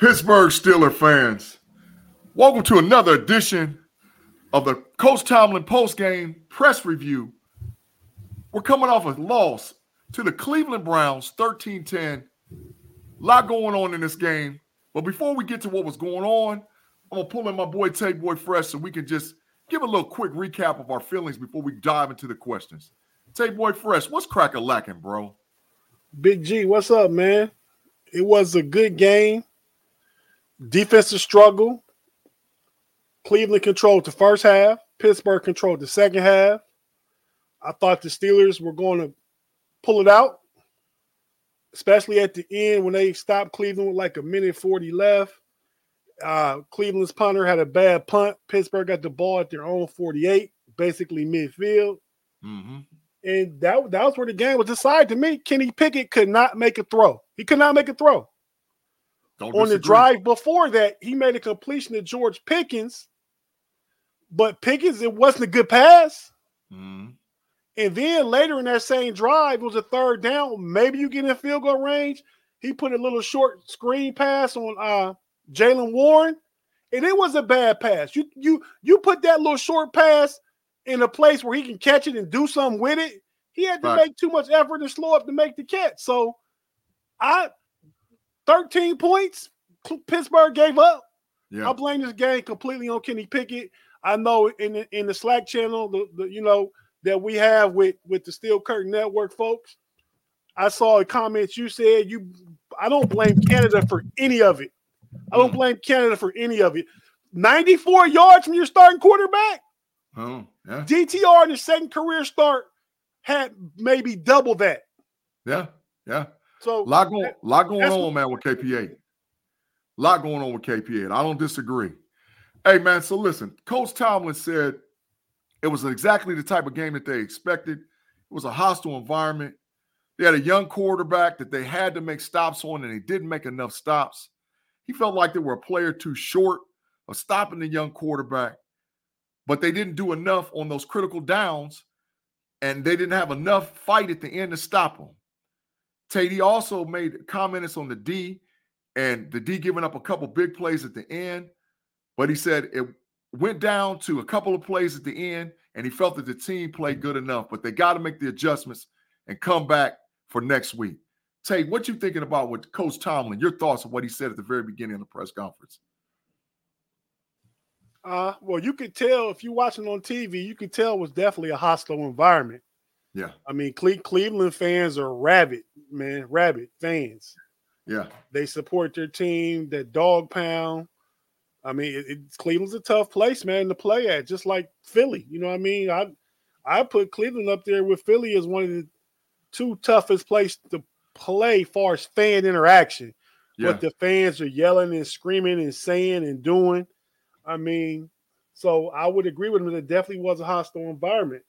Pittsburgh Steeler fans, welcome to another edition of the Coach Tomlin postgame press review. We're coming off a loss to the Cleveland Browns 13 10. A lot going on in this game. But before we get to what was going on, I'm going to pull in my boy Tay Boy Fresh so we can just give a little quick recap of our feelings before we dive into the questions. Tay Boy Fresh, what's crack a lacking, bro? Big G, what's up, man? It was a good game. Defensive struggle. Cleveland controlled the first half. Pittsburgh controlled the second half. I thought the Steelers were going to pull it out, especially at the end when they stopped Cleveland with like a minute 40 left. Uh, Cleveland's punter had a bad punt. Pittsburgh got the ball at their own 48, basically midfield. Mm-hmm. And that, that was where the game was decided to me. Kenny Pickett could not make a throw. He could not make a throw. Don't On the drive before that, he made a completion to George Pickens, but Pickens, it wasn't a good pass. Mhm. And then later in that same drive, it was a third down. Maybe you get in field goal range. He put a little short screen pass on uh Jaylen Warren, and it was a bad pass. You you you put that little short pass in a place where he can catch it and do something with it. He had to Right. make too much effort and slow up to make the catch. So I 13 points Pittsburgh gave up. Yeah. I blame this game completely on Kenny Pickett. I know in the, in the Slack channel, the, the you know that we have with with the Steel Curtain Network folks. I saw the comments you said you. I don't blame Canada for any of it. I don't mm. blame Canada for any of it. 94 yards from your starting quarterback. Oh, yeah. DTR in his second career start had maybe double that. Yeah. Yeah. So lot going, lot going on, man, with KP8. lot going on with KP8. and I don't disagree. Hey, man. So listen, Coach Tomlin said it was exactly the type of game that they expected. It was a hostile environment. They had a young quarterback that they had to make stops on, and they didn't make enough stops. He felt like they were a player too short of stopping the young quarterback, but they didn't do enough on those critical downs, and they didn't have enough fight at the end to stop them. Tate also made comments on the D and the D giving up a couple big plays at the end, but he said it went down to a couple of plays at the end, and he felt that the team played good enough, but they got to make the adjustments and come back for next week. Tate, what you thinking about with Coach Tomlin? Your thoughts on what he said at the very beginning of the press conference? Uh, well, you could tell if you're watching on TV, you could tell it was definitely a hostile environment. Yeah. I mean, Cle- Cleveland fans are rabid, man, Rabbit fans. Yeah. They support their team, that dog pound. I mean, it, it, Cleveland's a tough place, man, to play at, just like Philly. You know what I mean? I I put Cleveland up there with Philly as one of the two toughest places to play far as fan interaction. Yeah. What the fans are yelling and screaming and saying and doing. I mean, so I would agree with him that it definitely was a hostile environment.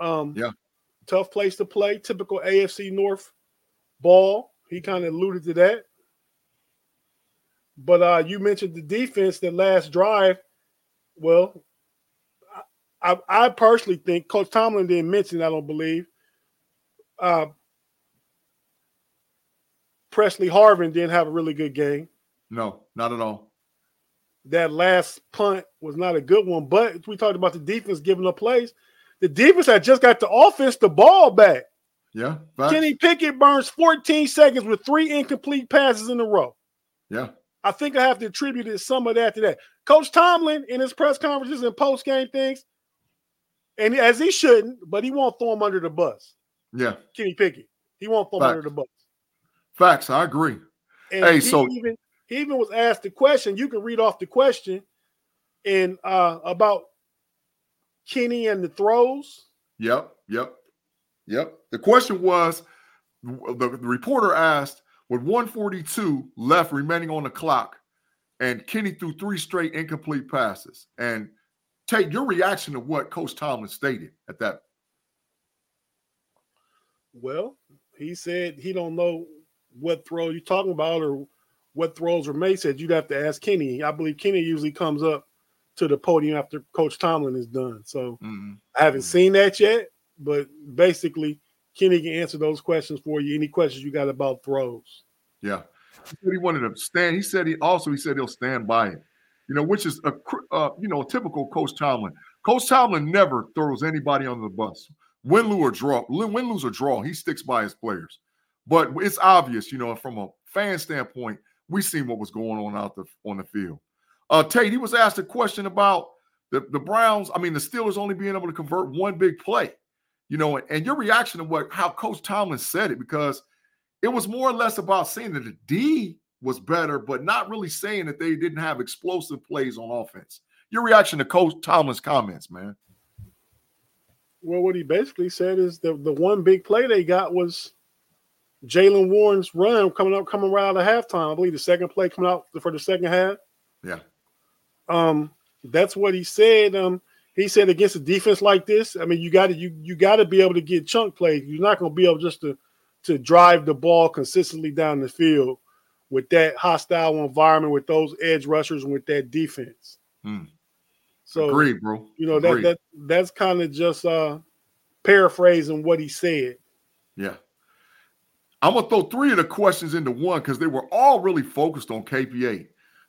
Um, Yeah. Tough place to play, typical AFC North ball. He kind of alluded to that. But uh, you mentioned the defense, that last drive. Well, I, I, personally think Coach Tomlin didn't mention. I don't believe. Uh, Pressley Harvin didn't have a really good game. No, not at all. That last punt was not a good one, but we talked about the defense giving up plays. The defense had just got the offense the ball back. Yeah. facts. Kenny Pickett burns 14 seconds with three incomplete passes in a row. Yeah. I think I have to attribute some of that to that. Coach Tomlin in his press conferences and post game things, and as he shouldn't, but he won't throw him under the bus. Yeah. Kenny Pickett, he won't throw him under the bus. Facts. I agree. And Hey, he so- even he even was asked the question. You can read off the question, and uh, about Kenny and the throws. Yep. Yep. Yep. The question was the, the reporter asked, with 142 left remaining on the clock, and Kenny threw three straight incomplete passes. And take your reaction to what Coach Tomlin stated at that. Well, he said he don't know what throw you're talking about or what throws were made. Said you'd have to ask Kenny. I believe Kenny usually comes up to the podium after Coach Tomlin is done. So Mhm. I haven't seen that yet, but basically Kenny can answer those questions for you. Any questions you got about throws? Yeah. He said he wanted to stand. He said he also he said he'll stand by it. You know, which is a uh, you know a typical Coach Tomlin. Coach Tomlin never throws anybody under the bus. Win, lose or draw, win, lose or draw, he sticks by his players. But it's obvious, you know, from a fan standpoint, we seen what was going on out the on the field. Uh, Tate, he was asked a question about the, the Browns. I mean, the Steelers only being able to convert one big play. You know, and, and your reaction to what how Coach Tomlin said it because it was more or less about saying that the D was better, but not really saying that they didn't have explosive plays on offense. Your reaction to Coach Tomlin's comments, man? Well, what he basically said is the the one big play they got was Jaylen Warren's run coming up, coming right out of halftime. I believe the second play coming out for the second half. Yeah. Um, that's what he said. Um, he said against a defense like this, I mean, you got to you you got to be able to get chunk plays. You're not going to be able just to to drive the ball consistently down the field with that hostile environment, with those edge rushers, and with that defense. Hmm. So Agreed, bro. you know that that that's kind of just uh paraphrasing what he said. Yeah. I'm gonna throw three of the questions into one because they were all really focused on KP8.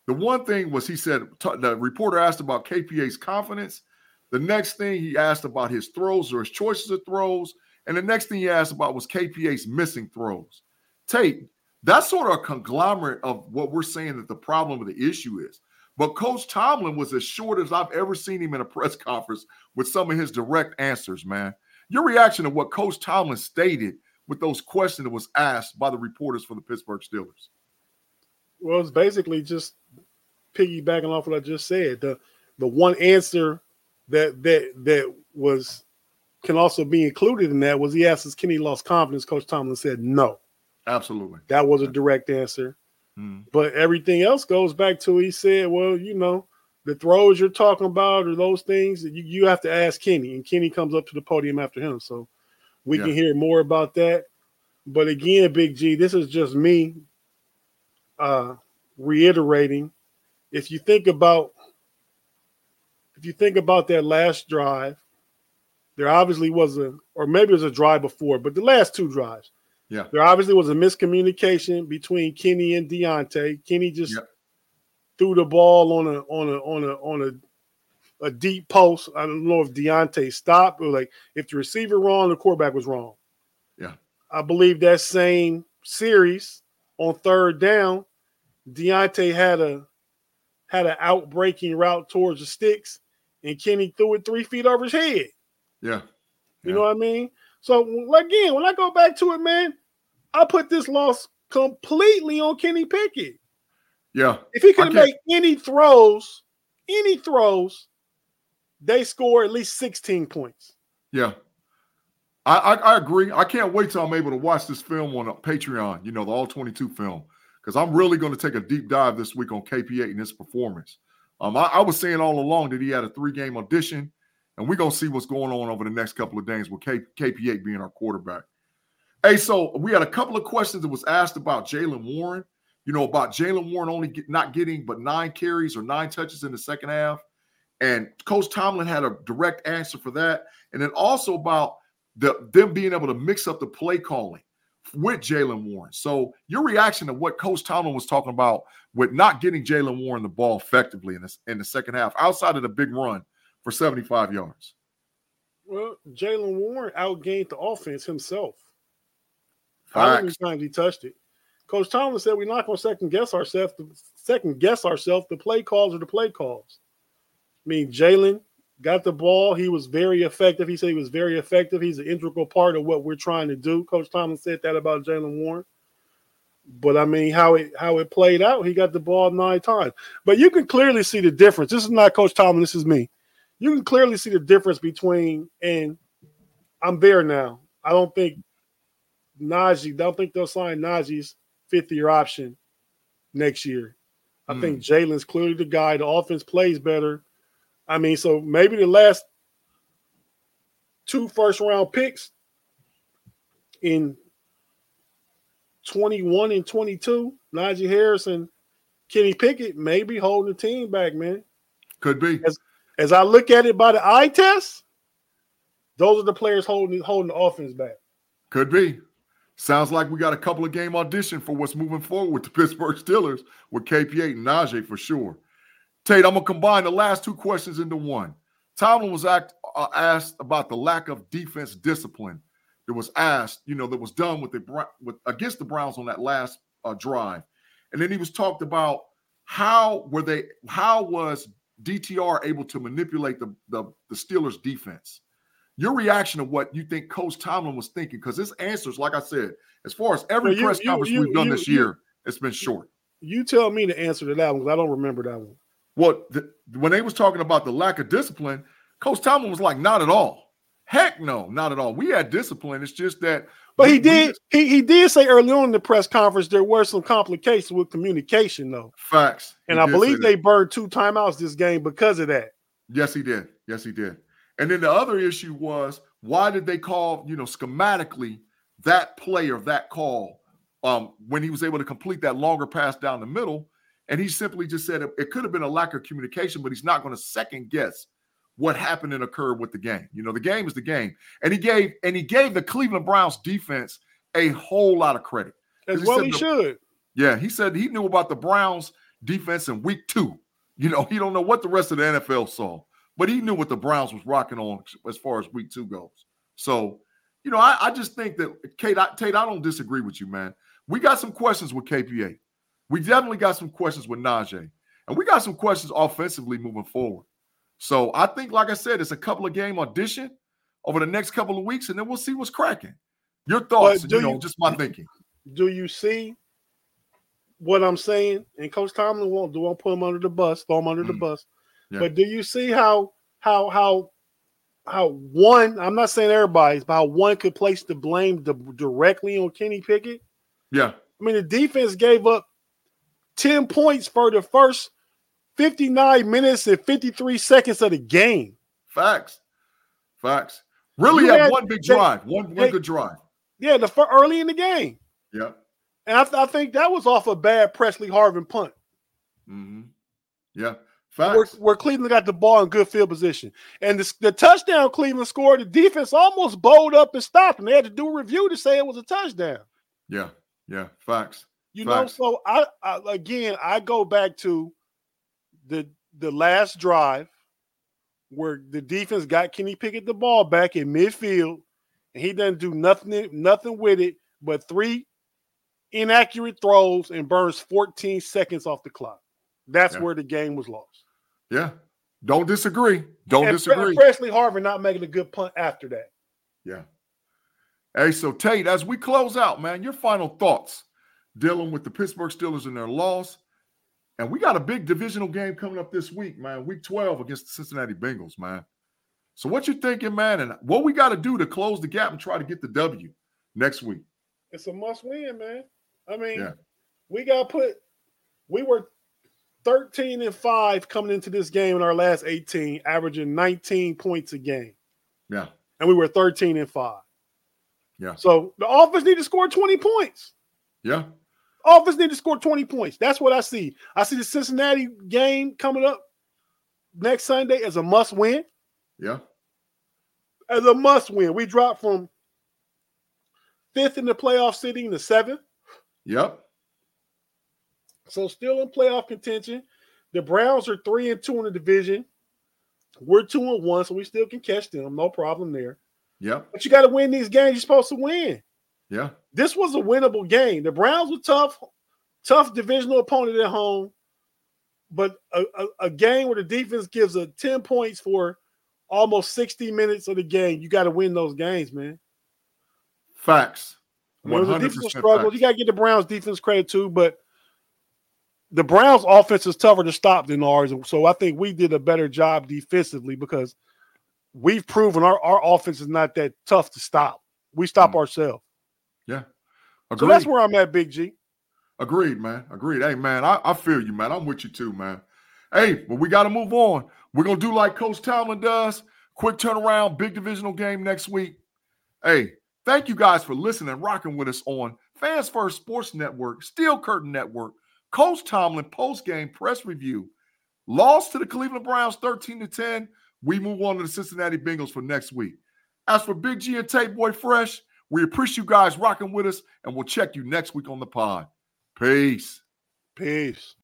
The one thing was he said t- the reporter asked about KP8's confidence. The next thing he asked about his throws or his choices of throws, and the next thing he asked about was KP8's missing throws. Tate, that's sort of a conglomerate of what we're saying that the problem of the issue is. But Coach Tomlin was as short as I've ever seen him in a press conference with some of his direct answers, man. Your reaction to what Coach Tomlin stated with those questions that was asked by the reporters for the Pittsburgh Steelers. Well, it's basically just piggybacking off what I just said. The the one answer that that that was can also be included in that was he asked us, Kenny lost confidence? Coach Tomlin said no. Absolutely. That was a direct answer. Mhm. But everything else goes back to he said, well, you know, the throws you're talking about or those things that you, you have to ask Kenny, and Kenny comes up to the podium after him. So we Yeah. can hear more about that. But again, Big G, this is just me uh reiterating. If you think about if you think about that last drive, there obviously was a, or maybe it was a drive before, but the last two drives, Yeah. there obviously was a miscommunication between Kenny and Diontae. Kenny just threw the ball on a on a on a on a a deep post. I don't know if Diontae stopped or like if the receiver wrong, the quarterback was wrong. Yeah. I believe that same series on third down, Diontae had a had an outbreaking route towards the sticks, and Kenny threw it three feet over his head. Yeah. You know what I mean? So again, when I go back to it, man, I put this loss completely on Kenny Pickett. Yeah. If he could make any throws, any throws, they score at least 16 points. Yeah. I, I, I agree. I can't wait till I'm able to watch this film on Patreon, you know, the all 22 film, because I'm really going to take a deep dive this week on KP8 and his performance. Um, I, I was saying all along that he had a three game audition, and we're going to see what's going on over the next couple of days with K, KP8 being our quarterback. Hey, so we had a couple of questions that was asked about Jaylen Warren. You know about Jaylen Warren only get, not getting but nine carries or nine touches in the second half, and Coach Tomlin had a direct answer for that. And then also about the them being able to mix up the play calling with Jaylen Warren. So your reaction to what Coach Tomlin was talking about with not getting Jaylen Warren the ball effectively in this in the second half, outside of the big run for 75 yards. Well, Jalen Warren outgained the offense himself. How many times he touched it? Coach Tomlin said we're not going to second guess ourselves. Second guess ourselves. The play calls are the play calls. I mean, Jaylen got the ball. He was very effective. He said he was very effective. He's an integral part of what we're trying to do. Coach Tomlin said that about Jaylen Warren. But I mean, how it how it played out, he got the ball nine times. But you can clearly see the difference. This is not Coach Tomlin. This is me. You can clearly see the difference between and I'm there now. I don't think Najee. Don't think they'll sign Najee's fifth year option next year. I mm. think Jaylen's clearly the guy. The offense plays better. I mean, so maybe the last two first round picks in 21 and 22, Najee Harris and Kenny Pickett may be holding the team back, man. Could be. As, as I look at it by the eye test, those are the players holding holding the offense back. Could be. Sounds like we got a couple of game audition for what's moving forward with the Pittsburgh Steelers with KP8 and Najee for sure. Tate, I'm gonna combine the last two questions into one. Tomlin was act, uh, asked about the lack of defense discipline that was asked, you know, that was done with the with against the Browns on that last uh, drive, and then he was talked about how were they, how was DTR able to manipulate the the, the Steelers defense? your reaction to what you think Coach Tomlin was thinking, because his answers, like I said, as far as every you, press you, conference you, we've done this year, it's been short. You tell me the answer to that one because I don't remember that one. Well, the, when they was talking about the lack of discipline, Coach Tomlin was like, "Not at all. Heck no, not at all. We had discipline. It's just that." But he did. He he did say early on in the press conference there were some complications with communication, though. Facts. And I believe they burned two timeouts this game because of that. Yes, he did. Yes, he did. And then the other issue was why did they call, you know, schematically that play of that call um, when he was able to complete that longer pass down the middle? And he simply just said it, it could have been a lack of communication, but he's not going to second guess what happened and occurred with the game. You know, the game is the game. And he gave and he gave the Cleveland Browns defense a whole lot of credit. As well he, he should. Yeah, he said he knew about the Browns defense in week two. You know, he don't know what the rest of the NFL saw but he knew what the Browns was rocking on as far as week two goes. So, you know, I, I just think that Kate, I, Tate, I don't disagree with you, man. We got some questions with KP8. We definitely got some questions with Najee, and we got some questions offensively moving forward. So I think, like I said, it's a couple of game audition over the next couple of weeks, and then we'll see what's cracking. Your thoughts, you know, just my thinking. Do you see what I'm saying? And Coach Tomlin won't do. Won't put him under the bus, throw him under mm the bus. But do you see how how how how one? I'm not saying everybody's, but how one could place the blame directly on Kenny Pickett. Yeah, I mean the defense gave up ten points for the first 59 minutes and 53 seconds of the game. Facts, facts. Really you had, one big drive, one one good drive. Yeah, the early in the game. Yeah, and I, I think that was off a bad Pressley Harvin punt. Mm-hmm. Yeah. Where, where, Cleveland got the ball in good field position. And the, the, touchdown Cleveland scored, the defense almost bowled up and stopped, and they had to do a review to say it was a touchdown. Yeah, yeah, facts. You facts. know, so I, I again I go back to the the last drive where the defense got Kenny Pickett the ball back in midfield, and he doesn't do nothing, nothing with it but three inaccurate throws and burns 14 seconds off the clock. That's yeah. where the game was lost. Yeah. Don't disagree. Don't and disagree. Pressley Harvin not making a good punt after that. Yeah. Hey, so Tate, as we close out, man, your final thoughts dealing with the Pittsburgh Steelers and their loss. And we got a big divisional game coming up this week, man. Week 12 against the Cincinnati Bengals, man. So what you thinking, man? And what we got to do to close the gap and try to get the W next week? It's a must win, man. I mean, yeah. we got put we were 13 and 5 coming into this game in our last 18, averaging 19 points a game. Yeah. And we were 13 and 5. Yeah. So the offense need to score 20 points. Yeah. Offense need to score 20 points. That's what I see. I see the Cincinnati game coming up next Sunday as a must win. Yeah. As a must win. We dropped from fifth in the playoff sitting to seventh. Yep. So still in playoff contention. The Browns are three and two in the division. We're two and one, so we still can catch them. No problem there. Yeah. But you got to win these games you're supposed to win. Yeah. This was a winnable game. The Browns were tough, tough divisional opponent at home, but a, a, a game where the defense gives a 10 points for almost 60 minutes of the game. You got to win those games, man. Facts. I mean, it was a defensive struggle. You got to get the Browns defense credit too, but the Browns offense is tougher to stop than ours. So I think we did a better job defensively because we've proven our, our offense is not that tough to stop. We stop mm. ourselves. Agreed. So that's where I'm at, Big G. Agreed, man. Agreed. Hey, man, I, I feel you, man. I'm with you too, man. Hey, but we got to move on. We're going to do like Coach Tomlin does. Quick turnaround, big divisional game next week. Hey, thank you guys for listening and rocking with us on Fans First Sports Network, Steel Curtain Network, Coach Tomlin post game press review. Lost to the Cleveland Browns 13 to 10. We move on to the Cincinnati Bengals for next week. As for Big G and Tate Boy Fresh, we appreciate you guys rocking with us, and we'll check you next week on the pod. Peace. Peace.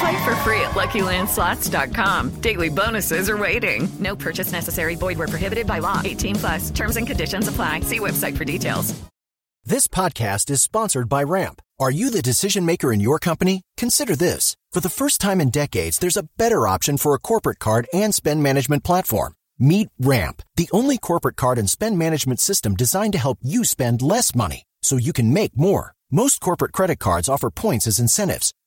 Play for free at LuckyLandSlots.com. Daily bonuses are waiting. No purchase necessary. Void where prohibited by law. 18 plus. Terms and conditions apply. See website for details. This podcast is sponsored by Ramp. Are you the decision maker in your company? Consider this. For the first time in decades, there's a better option for a corporate card and spend management platform. Meet Ramp, the only corporate card and spend management system designed to help you spend less money so you can make more. Most corporate credit cards offer points as incentives,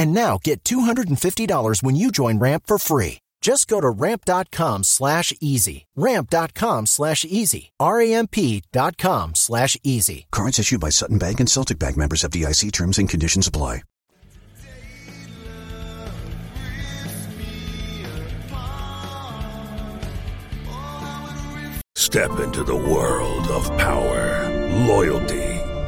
And now get $250 when you join Ramp for free. Just go to ramp.com slash easy. Ramp.com slash easy. R-A-M-P.com slash easy. Currents issued by Sutton Bank and Celtic Bank members of DIC terms and conditions apply. Step into the world of power, loyalty